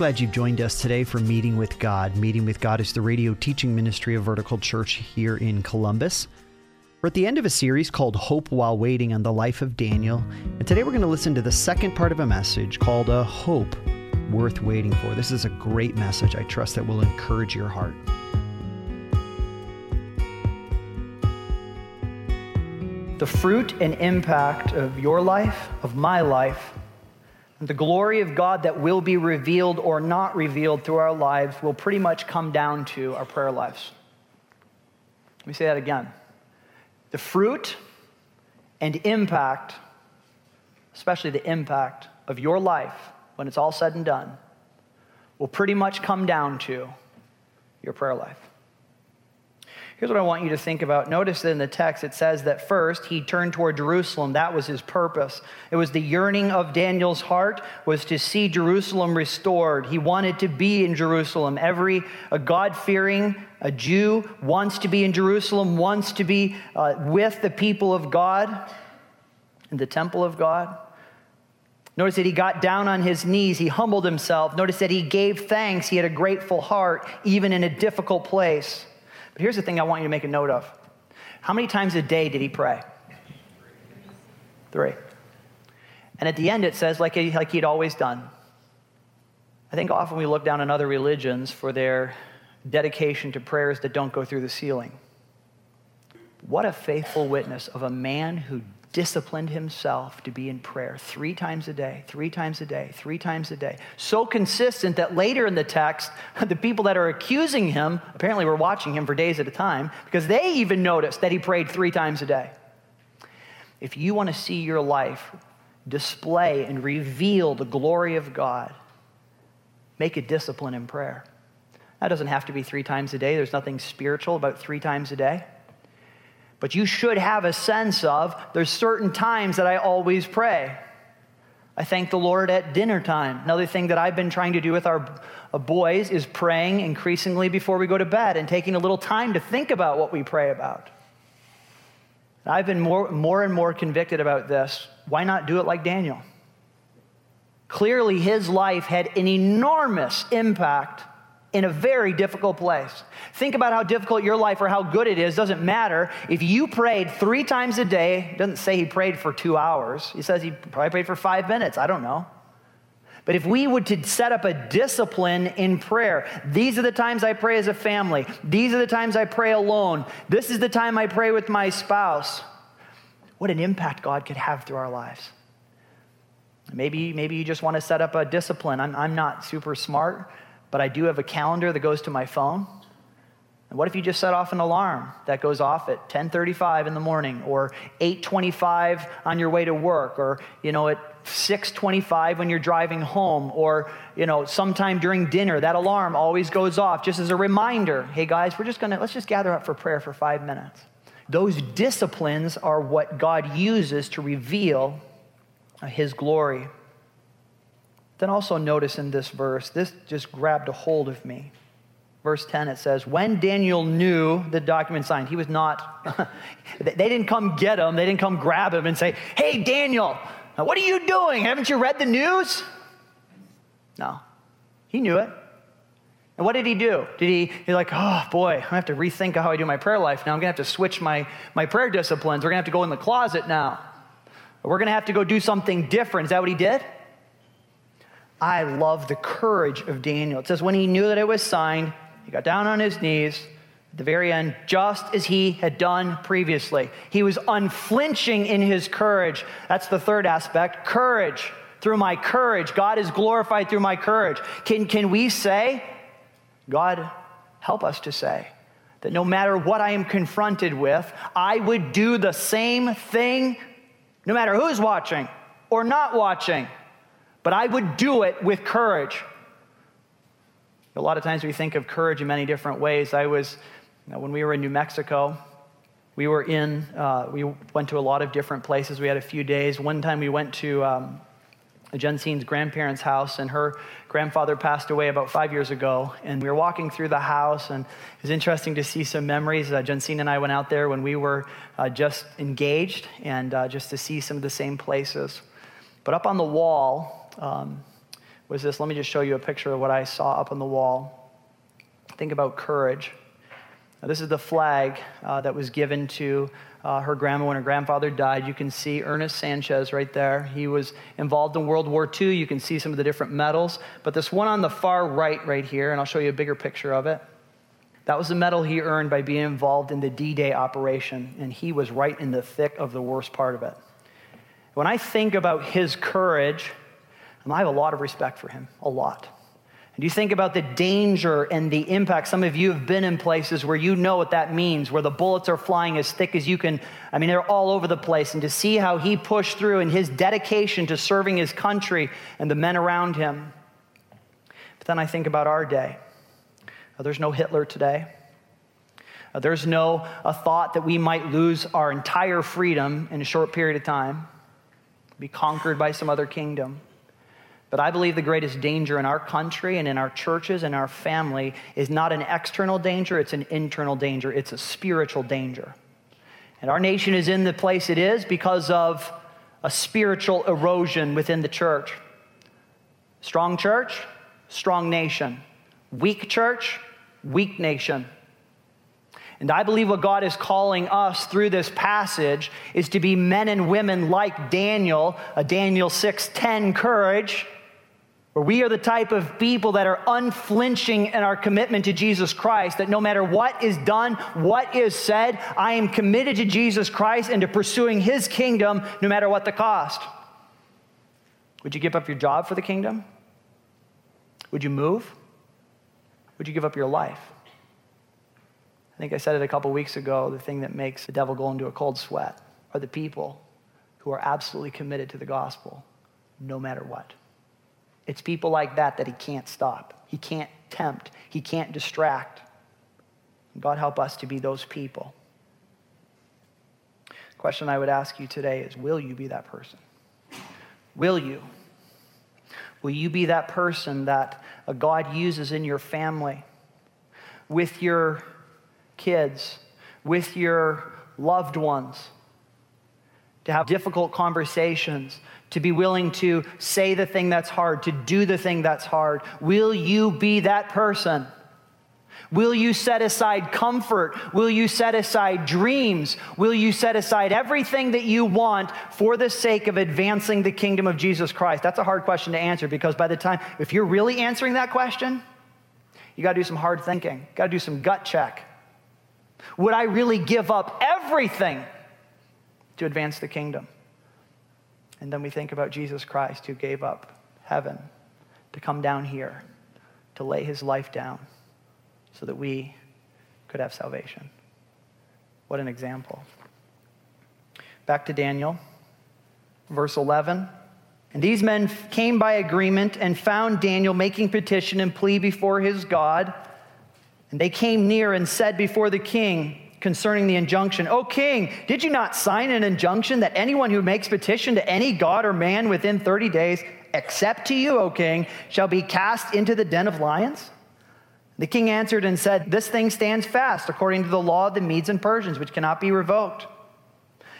glad you've joined us today for Meeting with God. Meeting with God is the radio teaching ministry of Vertical Church here in Columbus. We're at the end of a series called Hope While Waiting on the Life of Daniel, and today we're going to listen to the second part of a message called A Hope Worth Waiting For. This is a great message. I trust that will encourage your heart. The fruit and impact of your life, of my life, the glory of God that will be revealed or not revealed through our lives will pretty much come down to our prayer lives. Let me say that again. The fruit and impact, especially the impact of your life when it's all said and done, will pretty much come down to your prayer life. Here's what I want you to think about. Notice that in the text it says that first he turned toward Jerusalem. That was his purpose. It was the yearning of Daniel's heart was to see Jerusalem restored. He wanted to be in Jerusalem. Every a God-fearing a Jew wants to be in Jerusalem, wants to be uh, with the people of God in the temple of God. Notice that he got down on his knees, he humbled himself. Notice that he gave thanks, he had a grateful heart, even in a difficult place. Here's the thing I want you to make a note of how many times a day did he pray? Three. And at the end, it says, like, he, like he'd always done. I think often we look down on other religions for their dedication to prayers that don't go through the ceiling. What a faithful witness of a man who disciplined himself to be in prayer three times a day, three times a day, three times a day. So consistent that later in the text, the people that are accusing him apparently were watching him for days at a time because they even noticed that he prayed three times a day. If you want to see your life display and reveal the glory of God, make a discipline in prayer. That doesn't have to be three times a day. There's nothing spiritual about three times a day. But you should have a sense of there's certain times that I always pray. I thank the Lord at dinner time. Another thing that I've been trying to do with our uh, boys is praying increasingly before we go to bed and taking a little time to think about what we pray about. I've been more, more and more convicted about this. Why not do it like Daniel? Clearly, his life had an enormous impact in a very difficult place. Think about how difficult your life or how good it is, doesn't matter. If you prayed three times a day, doesn't say he prayed for two hours, he says he probably prayed for five minutes. I don't know. But if we would to set up a discipline in prayer, these are the times I pray as a family. These are the times I pray alone. This is the time I pray with my spouse. What an impact God could have through our lives. Maybe, maybe you just want to set up a discipline. I'm, I'm not super smart but I do have a calendar that goes to my phone. And what if you just set off an alarm that goes off at 10:35 in the morning or 8:25 on your way to work or you know at 6:25 when you're driving home or you know sometime during dinner that alarm always goes off just as a reminder, hey guys, we're just going to let's just gather up for prayer for 5 minutes. Those disciplines are what God uses to reveal his glory then also notice in this verse, this just grabbed a hold of me. Verse 10, it says, When Daniel knew the document signed, he was not, they didn't come get him, they didn't come grab him and say, Hey, Daniel, what are you doing? Haven't you read the news? No, he knew it. And what did he do? Did he, he's like, oh boy, I have to rethink how I do my prayer life now. I'm going to have to switch my, my prayer disciplines. We're going to have to go in the closet now. We're going to have to go do something different. Is that what he did? I love the courage of Daniel. It says, when he knew that it was signed, he got down on his knees at the very end, just as he had done previously. He was unflinching in his courage. That's the third aspect courage. Through my courage, God is glorified through my courage. Can, can we say, God, help us to say, that no matter what I am confronted with, I would do the same thing no matter who's watching or not watching but I would do it with courage. A lot of times we think of courage in many different ways. I was, you know, when we were in New Mexico, we were in, uh, we went to a lot of different places. We had a few days. One time we went to um, grandparents' house, and her grandfather passed away about five years ago. And we were walking through the house, and it was interesting to see some memories. Uh, Jensine and I went out there when we were uh, just engaged, and uh, just to see some of the same places. But up on the wall, um, was this. Let me just show you a picture of what I saw up on the wall. Think about courage. Now, this is the flag uh, that was given to uh, her grandma when her grandfather died. You can see Ernest Sanchez right there. He was involved in World War II. You can see some of the different medals. But this one on the far right, right here, and I'll show you a bigger picture of it. That was the medal he earned by being involved in the D Day operation, and he was right in the thick of the worst part of it. When I think about his courage, I have a lot of respect for him, a lot. And you think about the danger and the impact. Some of you have been in places where you know what that means, where the bullets are flying as thick as you can. I mean, they're all over the place. And to see how he pushed through and his dedication to serving his country and the men around him. But then I think about our day. Uh, there's no Hitler today. Uh, there's no a thought that we might lose our entire freedom in a short period of time, be conquered by some other kingdom. But I believe the greatest danger in our country and in our churches and our family is not an external danger, it's an internal danger. It's a spiritual danger. And our nation is in the place it is because of a spiritual erosion within the church. Strong church, strong nation. Weak church, weak nation. And I believe what God is calling us through this passage is to be men and women like Daniel, a Daniel 6:10 courage we are the type of people that are unflinching in our commitment to Jesus Christ, that no matter what is done, what is said, I am committed to Jesus Christ and to pursuing his kingdom no matter what the cost. Would you give up your job for the kingdom? Would you move? Would you give up your life? I think I said it a couple weeks ago the thing that makes the devil go into a cold sweat are the people who are absolutely committed to the gospel no matter what. It's people like that that he can't stop. He can't tempt. He can't distract. God help us to be those people. The question I would ask you today is Will you be that person? Will you? Will you be that person that God uses in your family, with your kids, with your loved ones, to have difficult conversations, to be willing to say the thing that's hard, to do the thing that's hard? Will you be that person? Will you set aside comfort? Will you set aside dreams? Will you set aside everything that you want for the sake of advancing the kingdom of Jesus Christ? That's a hard question to answer because by the time, if you're really answering that question, you got to do some hard thinking, got to do some gut check. Would I really give up everything to advance the kingdom? And then we think about Jesus Christ who gave up heaven to come down here, to lay his life down so that we could have salvation. What an example. Back to Daniel, verse 11. And these men came by agreement and found Daniel making petition and plea before his God. And they came near and said before the king, concerning the injunction, O king, did you not sign an injunction that anyone who makes petition to any god or man within 30 days, except to you, O king, shall be cast into the den of lions? The king answered and said, This thing stands fast according to the law of the Medes and Persians, which cannot be revoked.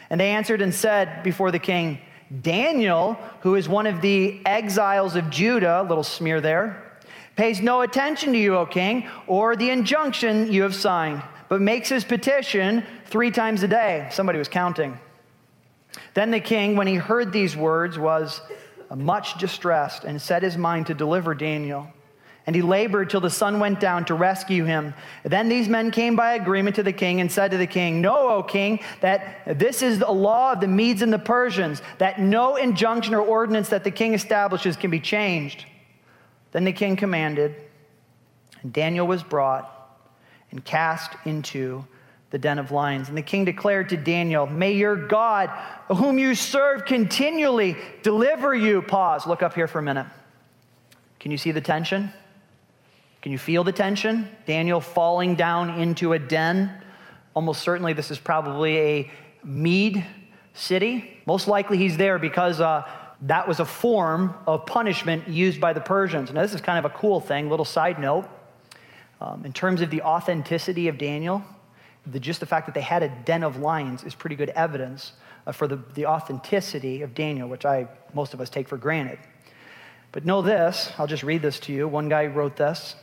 And they answered and said before the king, Daniel, who is one of the exiles of Judah, a little smear there, pays no attention to you, O king, or the injunction you have signed but makes his petition three times a day. Somebody was counting. Then the king, when he heard these words, was much distressed and set his mind to deliver Daniel. And he labored till the sun went down to rescue him. Then these men came by agreement to the king and said to the king, Know, O king, that this is the law of the Medes and the Persians, that no injunction or ordinance that the king establishes can be changed. Then the king commanded, and Daniel was brought and cast into the den of lions. And the king declared to Daniel, May your God, whom you serve continually, deliver you. Pause. Look up here for a minute. Can you see the tension? Can you feel the tension? Daniel falling down into a den. Almost certainly, this is probably a Mede city. Most likely, he's there because uh, that was a form of punishment used by the Persians. Now, this is kind of a cool thing, little side note. Um, in terms of the authenticity of Daniel, the, just the fact that they had a den of lions is pretty good evidence uh, for the, the authenticity of Daniel, which I, most of us take for granted. But know this, I'll just read this to you. One guy wrote this.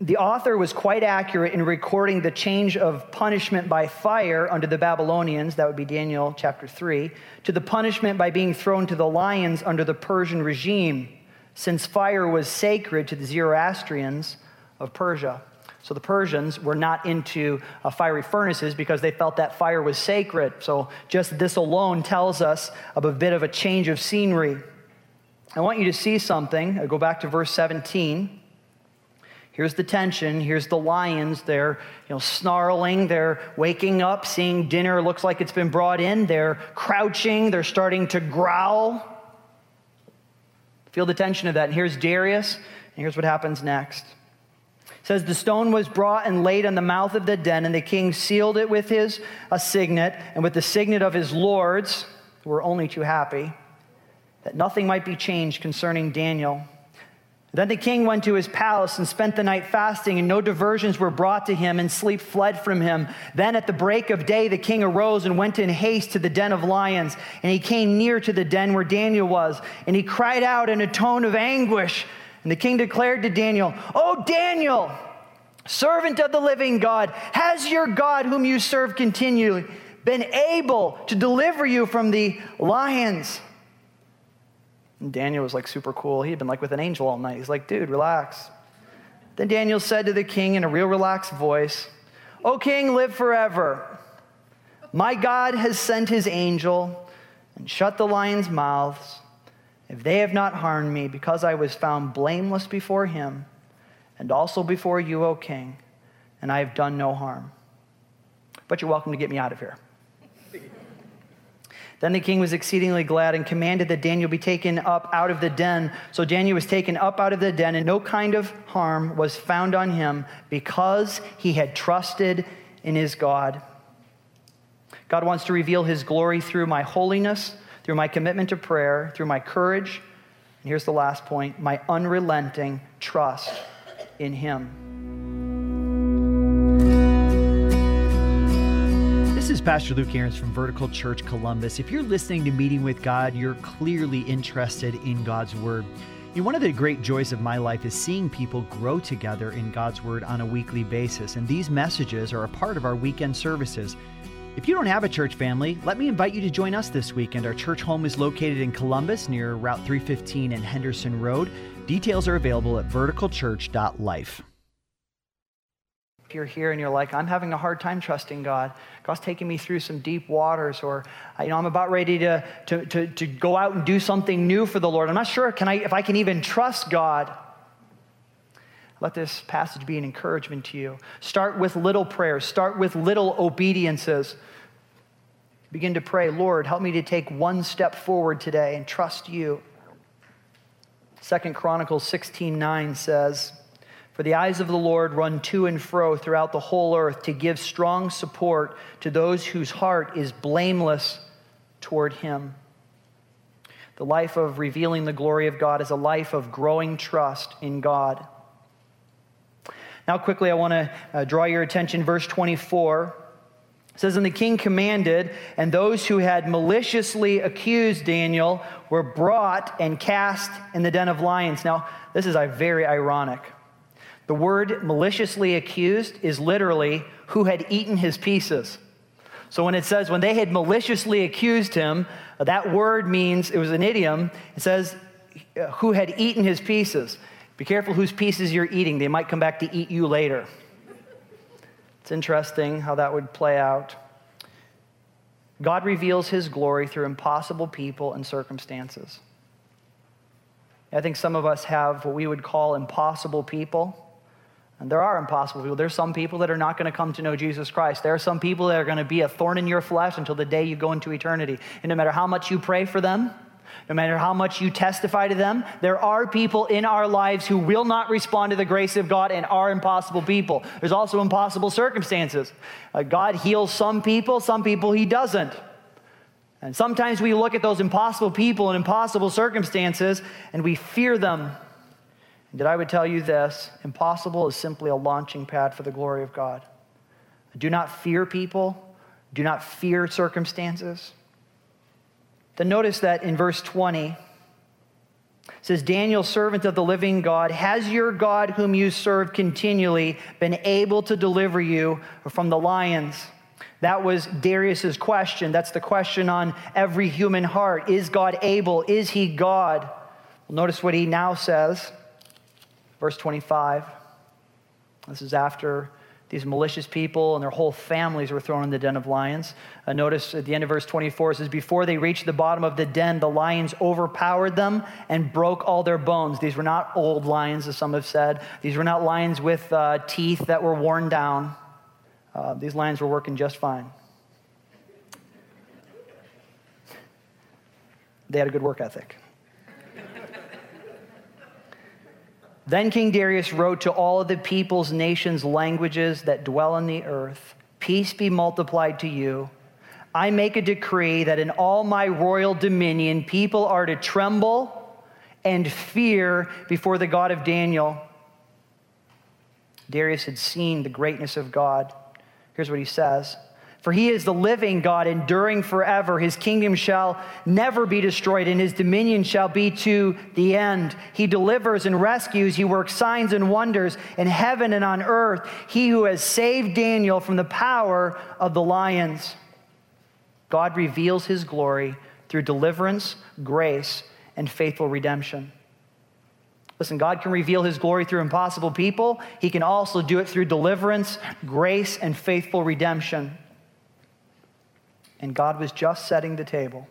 The author was quite accurate in recording the change of punishment by fire under the Babylonians, that would be Daniel chapter 3, to the punishment by being thrown to the lions under the Persian regime, since fire was sacred to the Zoroastrians of Persia. So the Persians were not into uh, fiery furnaces because they felt that fire was sacred. So just this alone tells us of a bit of a change of scenery. I want you to see something. I go back to verse 17. Here's the tension. Here's the lions. They're you know, snarling. They're waking up, seeing dinner looks like it's been brought in. They're crouching. They're starting to growl. Feel the tension of that. And here's Darius. And here's what happens next. Says the stone was brought and laid on the mouth of the den, and the king sealed it with his a signet and with the signet of his lords, who were only too happy that nothing might be changed concerning Daniel. Then the king went to his palace and spent the night fasting, and no diversions were brought to him, and sleep fled from him. Then at the break of day, the king arose and went in haste to the den of lions. And he came near to the den where Daniel was, and he cried out in a tone of anguish. And the king declared to Daniel, Oh, Daniel, servant of the living God, has your God, whom you serve continually, been able to deliver you from the lions? And Daniel was like super cool. He had been like with an angel all night. He's like, dude, relax. Then Daniel said to the king in a real relaxed voice, O king, live forever. My God has sent his angel and shut the lions' mouths. If they have not harmed me, because I was found blameless before him, and also before you, O king, and I have done no harm. But you're welcome to get me out of here. Then the king was exceedingly glad and commanded that Daniel be taken up out of the den. So Daniel was taken up out of the den, and no kind of harm was found on him because he had trusted in his God. God wants to reveal his glory through my holiness, through my commitment to prayer, through my courage. And here's the last point my unrelenting trust in him. This is Pastor Luke Ahrens from Vertical Church Columbus. If you're listening to Meeting with God, you're clearly interested in God's Word. You know, one of the great joys of my life is seeing people grow together in God's Word on a weekly basis, and these messages are a part of our weekend services. If you don't have a church family, let me invite you to join us this weekend. Our church home is located in Columbus near Route 315 and Henderson Road. Details are available at verticalchurch.life If you're here and you're like, I'm having a hard time trusting God. God's taking me through some deep waters, or you know, I'm about ready to, to, to, to go out and do something new for the Lord. I'm not sure can I, if I can even trust God. Let this passage be an encouragement to you. Start with little prayers, start with little obediences. Begin to pray, Lord, help me to take one step forward today and trust you. Second Chronicles 16 9 says, for the eyes of the Lord run to and fro throughout the whole earth to give strong support to those whose heart is blameless toward Him. The life of revealing the glory of God is a life of growing trust in God. Now, quickly, I want to uh, draw your attention. Verse 24 it says, And the king commanded, and those who had maliciously accused Daniel were brought and cast in the den of lions. Now, this is a very ironic. The word maliciously accused is literally who had eaten his pieces. So when it says when they had maliciously accused him, that word means it was an idiom. It says who had eaten his pieces. Be careful whose pieces you're eating. They might come back to eat you later. It's interesting how that would play out. God reveals his glory through impossible people and circumstances. I think some of us have what we would call impossible people. And there are impossible people. There's some people that are not going to come to know Jesus Christ. There are some people that are going to be a thorn in your flesh until the day you go into eternity. And no matter how much you pray for them, no matter how much you testify to them, there are people in our lives who will not respond to the grace of God and are impossible people. There's also impossible circumstances. Uh, God heals some people, some people He doesn't. And sometimes we look at those impossible people and impossible circumstances and we fear them And I would tell you this impossible is simply a launching pad for the glory of God. Do not fear people, do not fear circumstances. Then notice that in verse 20, says, Daniel, servant of the living God, has your God, whom you serve continually, been able to deliver you from the lions? That was Darius's question. That's the question on every human heart. Is God able? Is he God? Well, notice what he now says. Verse 25. This is after these malicious people and their whole families were thrown in the den of lions. Uh, notice at the end of verse 24 it says, Before they reached the bottom of the den, the lions overpowered them and broke all their bones. These were not old lions, as some have said. These were not lions with uh, teeth that were worn down. Uh, these lions were working just fine. They had a good work ethic. Then King Darius wrote to all of the peoples, nations, languages that dwell on the earth Peace be multiplied to you. I make a decree that in all my royal dominion, people are to tremble and fear before the God of Daniel. Darius had seen the greatness of God. Here's what he says for he is the living God, enduring forever. His kingdom shall never be destroyed, and his dominion shall be to the end. He delivers and rescues. He works signs and wonders in heaven and on earth. He who has saved Daniel from the power of the lions. God reveals his glory through deliverance, grace, and faithful redemption. Listen, God can reveal his glory through impossible people. He can also do it through deliverance, grace, and faithful redemption and God was just setting the table.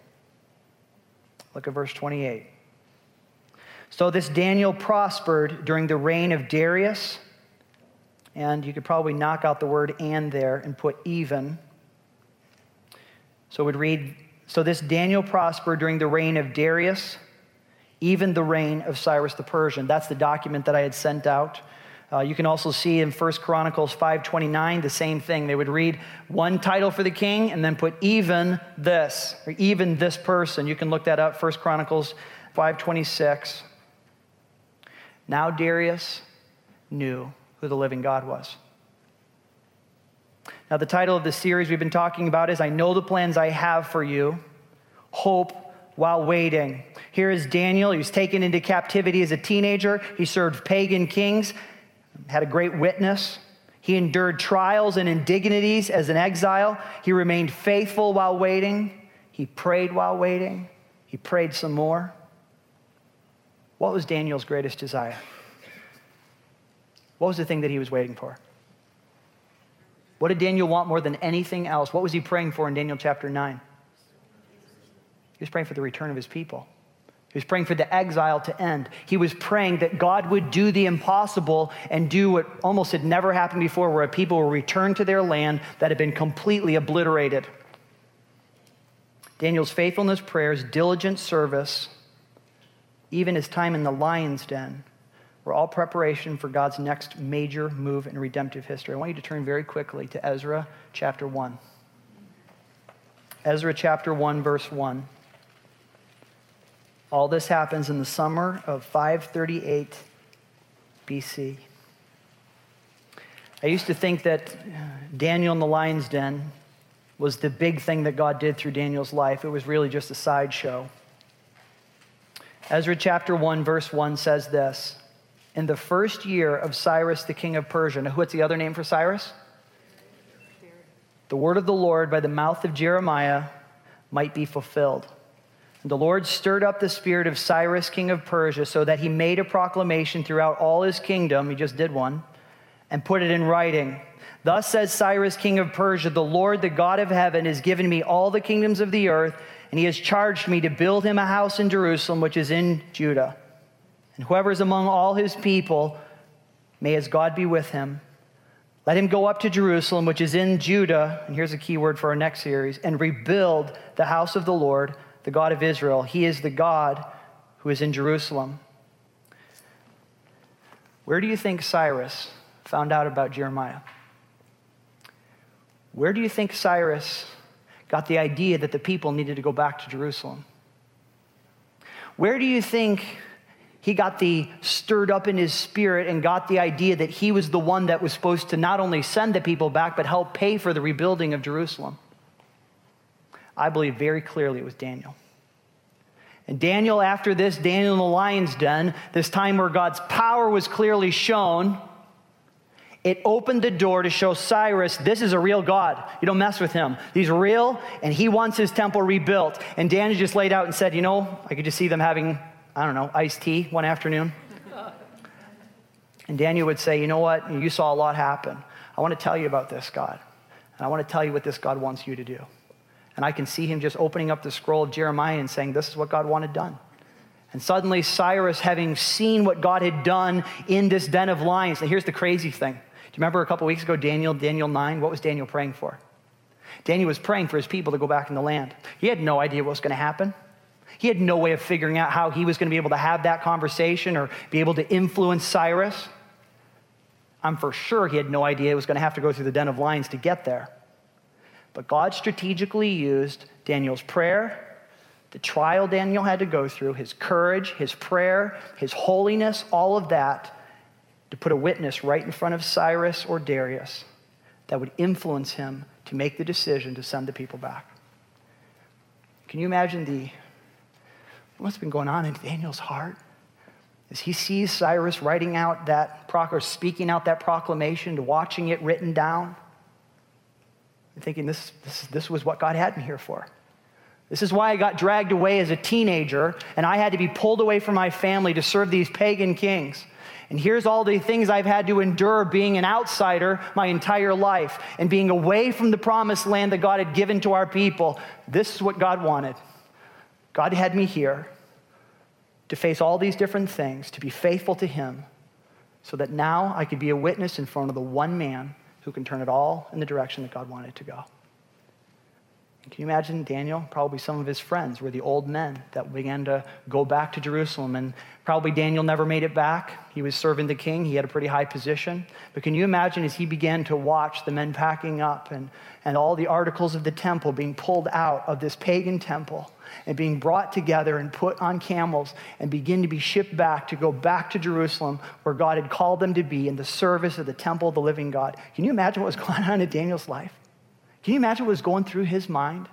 Look at verse 28. So this Daniel prospered during the reign of Darius, and you could probably knock out the word and there and put even. So it would read So this Daniel prospered during the reign of Darius, even the reign of Cyrus the Persian. That's the document that I had sent out. Uh, you can also see in 1 Chronicles 5:29 the same thing. They would read one title for the king and then put even this or even this person. You can look that up 1 Chronicles 5:26. Now Darius knew who the living God was. Now the title of the series we've been talking about is I know the plans I have for you. Hope while waiting. Here is Daniel. He was taken into captivity as a teenager. He served pagan kings had a great witness. He endured trials and indignities as an exile. He remained faithful while waiting. He prayed while waiting. He prayed some more. What was Daniel's greatest desire? What was the thing that he was waiting for? What did Daniel want more than anything else? What was he praying for in Daniel chapter 9? He was praying for the return of his people. He was praying for the exile to end. He was praying that God would do the impossible and do what almost had never happened before, where a people will return to their land that had been completely obliterated. Daniel's faithfulness, prayers, diligent service, even his time in the lion's den, were all preparation for God's next major move in redemptive history. I want you to turn very quickly to Ezra chapter 1. Ezra chapter 1, verse 1. All this happens in the summer of 538 BC. I used to think that uh, Daniel in the lion's den was the big thing that God did through Daniel's life. It was really just a sideshow. Ezra chapter 1, verse 1 says this In the first year of Cyrus, the king of Persia. Now, what's the other name for Cyrus? The word of the Lord by the mouth of Jeremiah might be fulfilled. The Lord stirred up the spirit of Cyrus, king of Persia, so that he made a proclamation throughout all his kingdom. He just did one, and put it in writing. Thus says Cyrus, king of Persia The Lord, the God of heaven, has given me all the kingdoms of the earth, and he has charged me to build him a house in Jerusalem, which is in Judah. And whoever is among all his people, may his God be with him. Let him go up to Jerusalem, which is in Judah, and here's a key word for our next series, and rebuild the house of the Lord the God of Israel. He is the God who is in Jerusalem. Where do you think Cyrus found out about Jeremiah? Where do you think Cyrus got the idea that the people needed to go back to Jerusalem? Where do you think he got the stirred up in his spirit and got the idea that he was the one that was supposed to not only send the people back, but help pay for the rebuilding of Jerusalem? I believe very clearly it was Daniel. And Daniel, after this, Daniel in the lion's den, this time where God's power was clearly shown, it opened the door to show Cyrus this is a real God. You don't mess with him. He's real, and he wants his temple rebuilt. And Daniel just laid out and said, You know, I could just see them having, I don't know, iced tea one afternoon. And Daniel would say, You know what? You saw a lot happen. I want to tell you about this God. And I want to tell you what this God wants you to do. And I can see him just opening up the scroll of Jeremiah and saying, This is what God wanted done. And suddenly, Cyrus, having seen what God had done in this den of lions, and here's the crazy thing. Do you remember a couple weeks ago, Daniel, Daniel 9? What was Daniel praying for? Daniel was praying for his people to go back in the land. He had no idea what was going to happen. He had no way of figuring out how he was going to be able to have that conversation or be able to influence Cyrus. I'm for sure he had no idea he was going to have to go through the den of lions to get there. But God strategically used Daniel's prayer, the trial Daniel had to go through, his courage, his prayer, his holiness, all of that to put a witness right in front of Cyrus or Darius that would influence him to make the decision to send the people back. Can you imagine the what's been going on in Daniel's heart? As he sees Cyrus writing out that or speaking out that proclamation, to watching it written down, and thinking this, this, this was what God had me here for. This is why I got dragged away as a teenager, and I had to be pulled away from my family to serve these pagan kings. And here's all the things I've had to endure being an outsider my entire life and being away from the promised land that God had given to our people. This is what God wanted. God had me here to face all these different things, to be faithful to Him, so that now I could be a witness in front of the one man who can turn it all in the direction that God wanted it to go. Can you imagine Daniel? Probably some of his friends were the old men that began to go back to Jerusalem. And probably Daniel never made it back. He was serving the king, he had a pretty high position. But can you imagine as he began to watch the men packing up and, and all the articles of the temple being pulled out of this pagan temple and being brought together and put on camels and begin to be shipped back to go back to Jerusalem where God had called them to be in the service of the temple of the living God? Can you imagine what was going on in Daniel's life? Can you imagine what was going through his mind?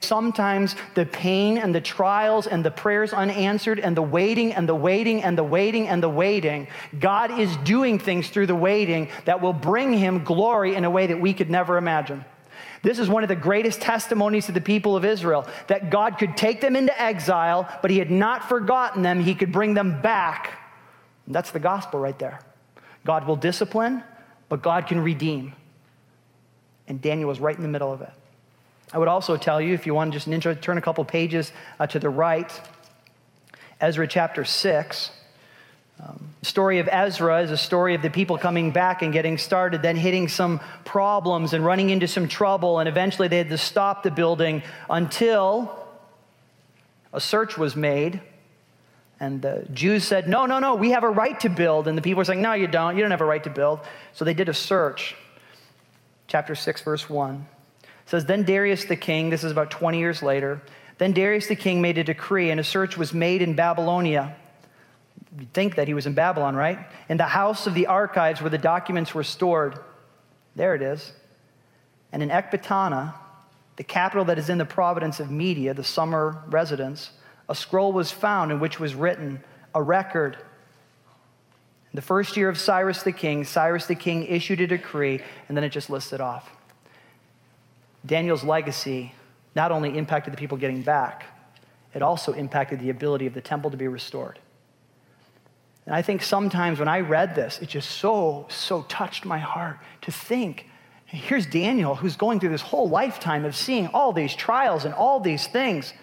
Sometimes the pain and the trials and the prayers unanswered and the waiting and the waiting and the waiting and the waiting, God is doing things through the waiting that will bring him glory in a way that we could never imagine. This is one of the greatest testimonies to the people of Israel that God could take them into exile, but he had not forgotten them. He could bring them back. And that's the gospel right there. God will discipline, but God can redeem and Daniel was right in the middle of it. I would also tell you, if you want just an intro, turn a couple pages uh, to the right, Ezra chapter 6. Um, the story of Ezra is a story of the people coming back and getting started, then hitting some problems and running into some trouble, and eventually they had to stop the building until a search was made. And the Jews said, No, no, no, we have a right to build. And the people were saying, No, you don't. You don't have a right to build. So they did a search chapter 6, verse 1. It says, Then Darius the king, this is about 20 years later, then Darius the king made a decree, and a search was made in Babylonia. You'd think that he was in Babylon, right? In the house of the archives where the documents were stored. There it is. And in Ecbatana, the capital that is in the province of Media, the summer residence, a scroll was found in which was written a record the first year of Cyrus the king, Cyrus the king issued a decree, and then it just listed off. Daniel's legacy not only impacted the people getting back, it also impacted the ability of the temple to be restored. And I think sometimes when I read this, it just so, so touched my heart to think here's Daniel who's going through this whole lifetime of seeing all these trials and all these things.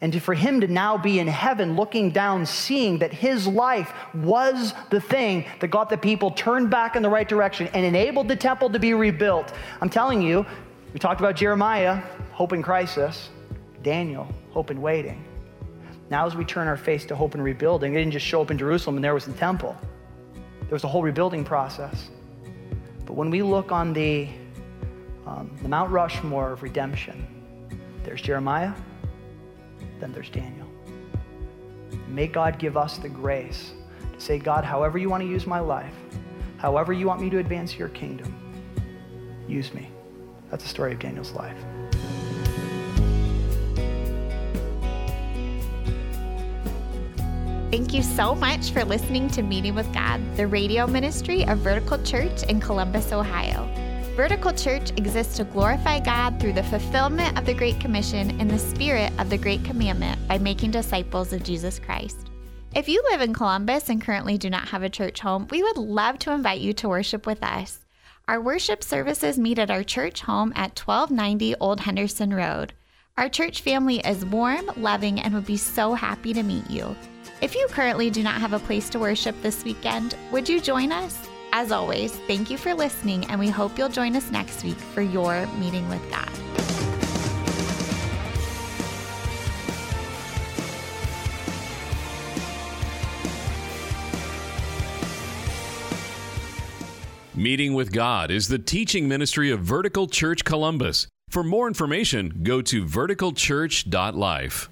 And to, for him to now be in heaven looking down, seeing that his life was the thing that got the people turned back in the right direction and enabled the temple to be rebuilt. I'm telling you, we talked about Jeremiah, hope in crisis, Daniel, hope in waiting. Now, as we turn our face to hope and rebuilding, it didn't just show up in Jerusalem and there was the temple, there was a whole rebuilding process. But when we look on the, um, the Mount Rushmore of redemption, there's Jeremiah, then there's Daniel. May God give us the grace to say, God, however you want to use my life, however you want me to advance your kingdom, use me. That's the story of Daniel's life. Thank you so much for listening to Meeting with God, the radio ministry of Vertical Church in Columbus, Ohio. Vertical Church exists to glorify God through the fulfillment of the Great Commission in the spirit of the Great Commandment by making disciples of Jesus Christ. If you live in Columbus and currently do not have a church home, we would love to invite you to worship with us. Our worship services meet at our church home at 1290 Old Henderson Road. Our church family is warm, loving, and would be so happy to meet you. If you currently do not have a place to worship this weekend, would you join us? As always, thank you for listening, and we hope you'll join us next week for your meeting with God. Meeting with God is the teaching ministry of Vertical Church Columbus. For more information, go to verticalchurch.life.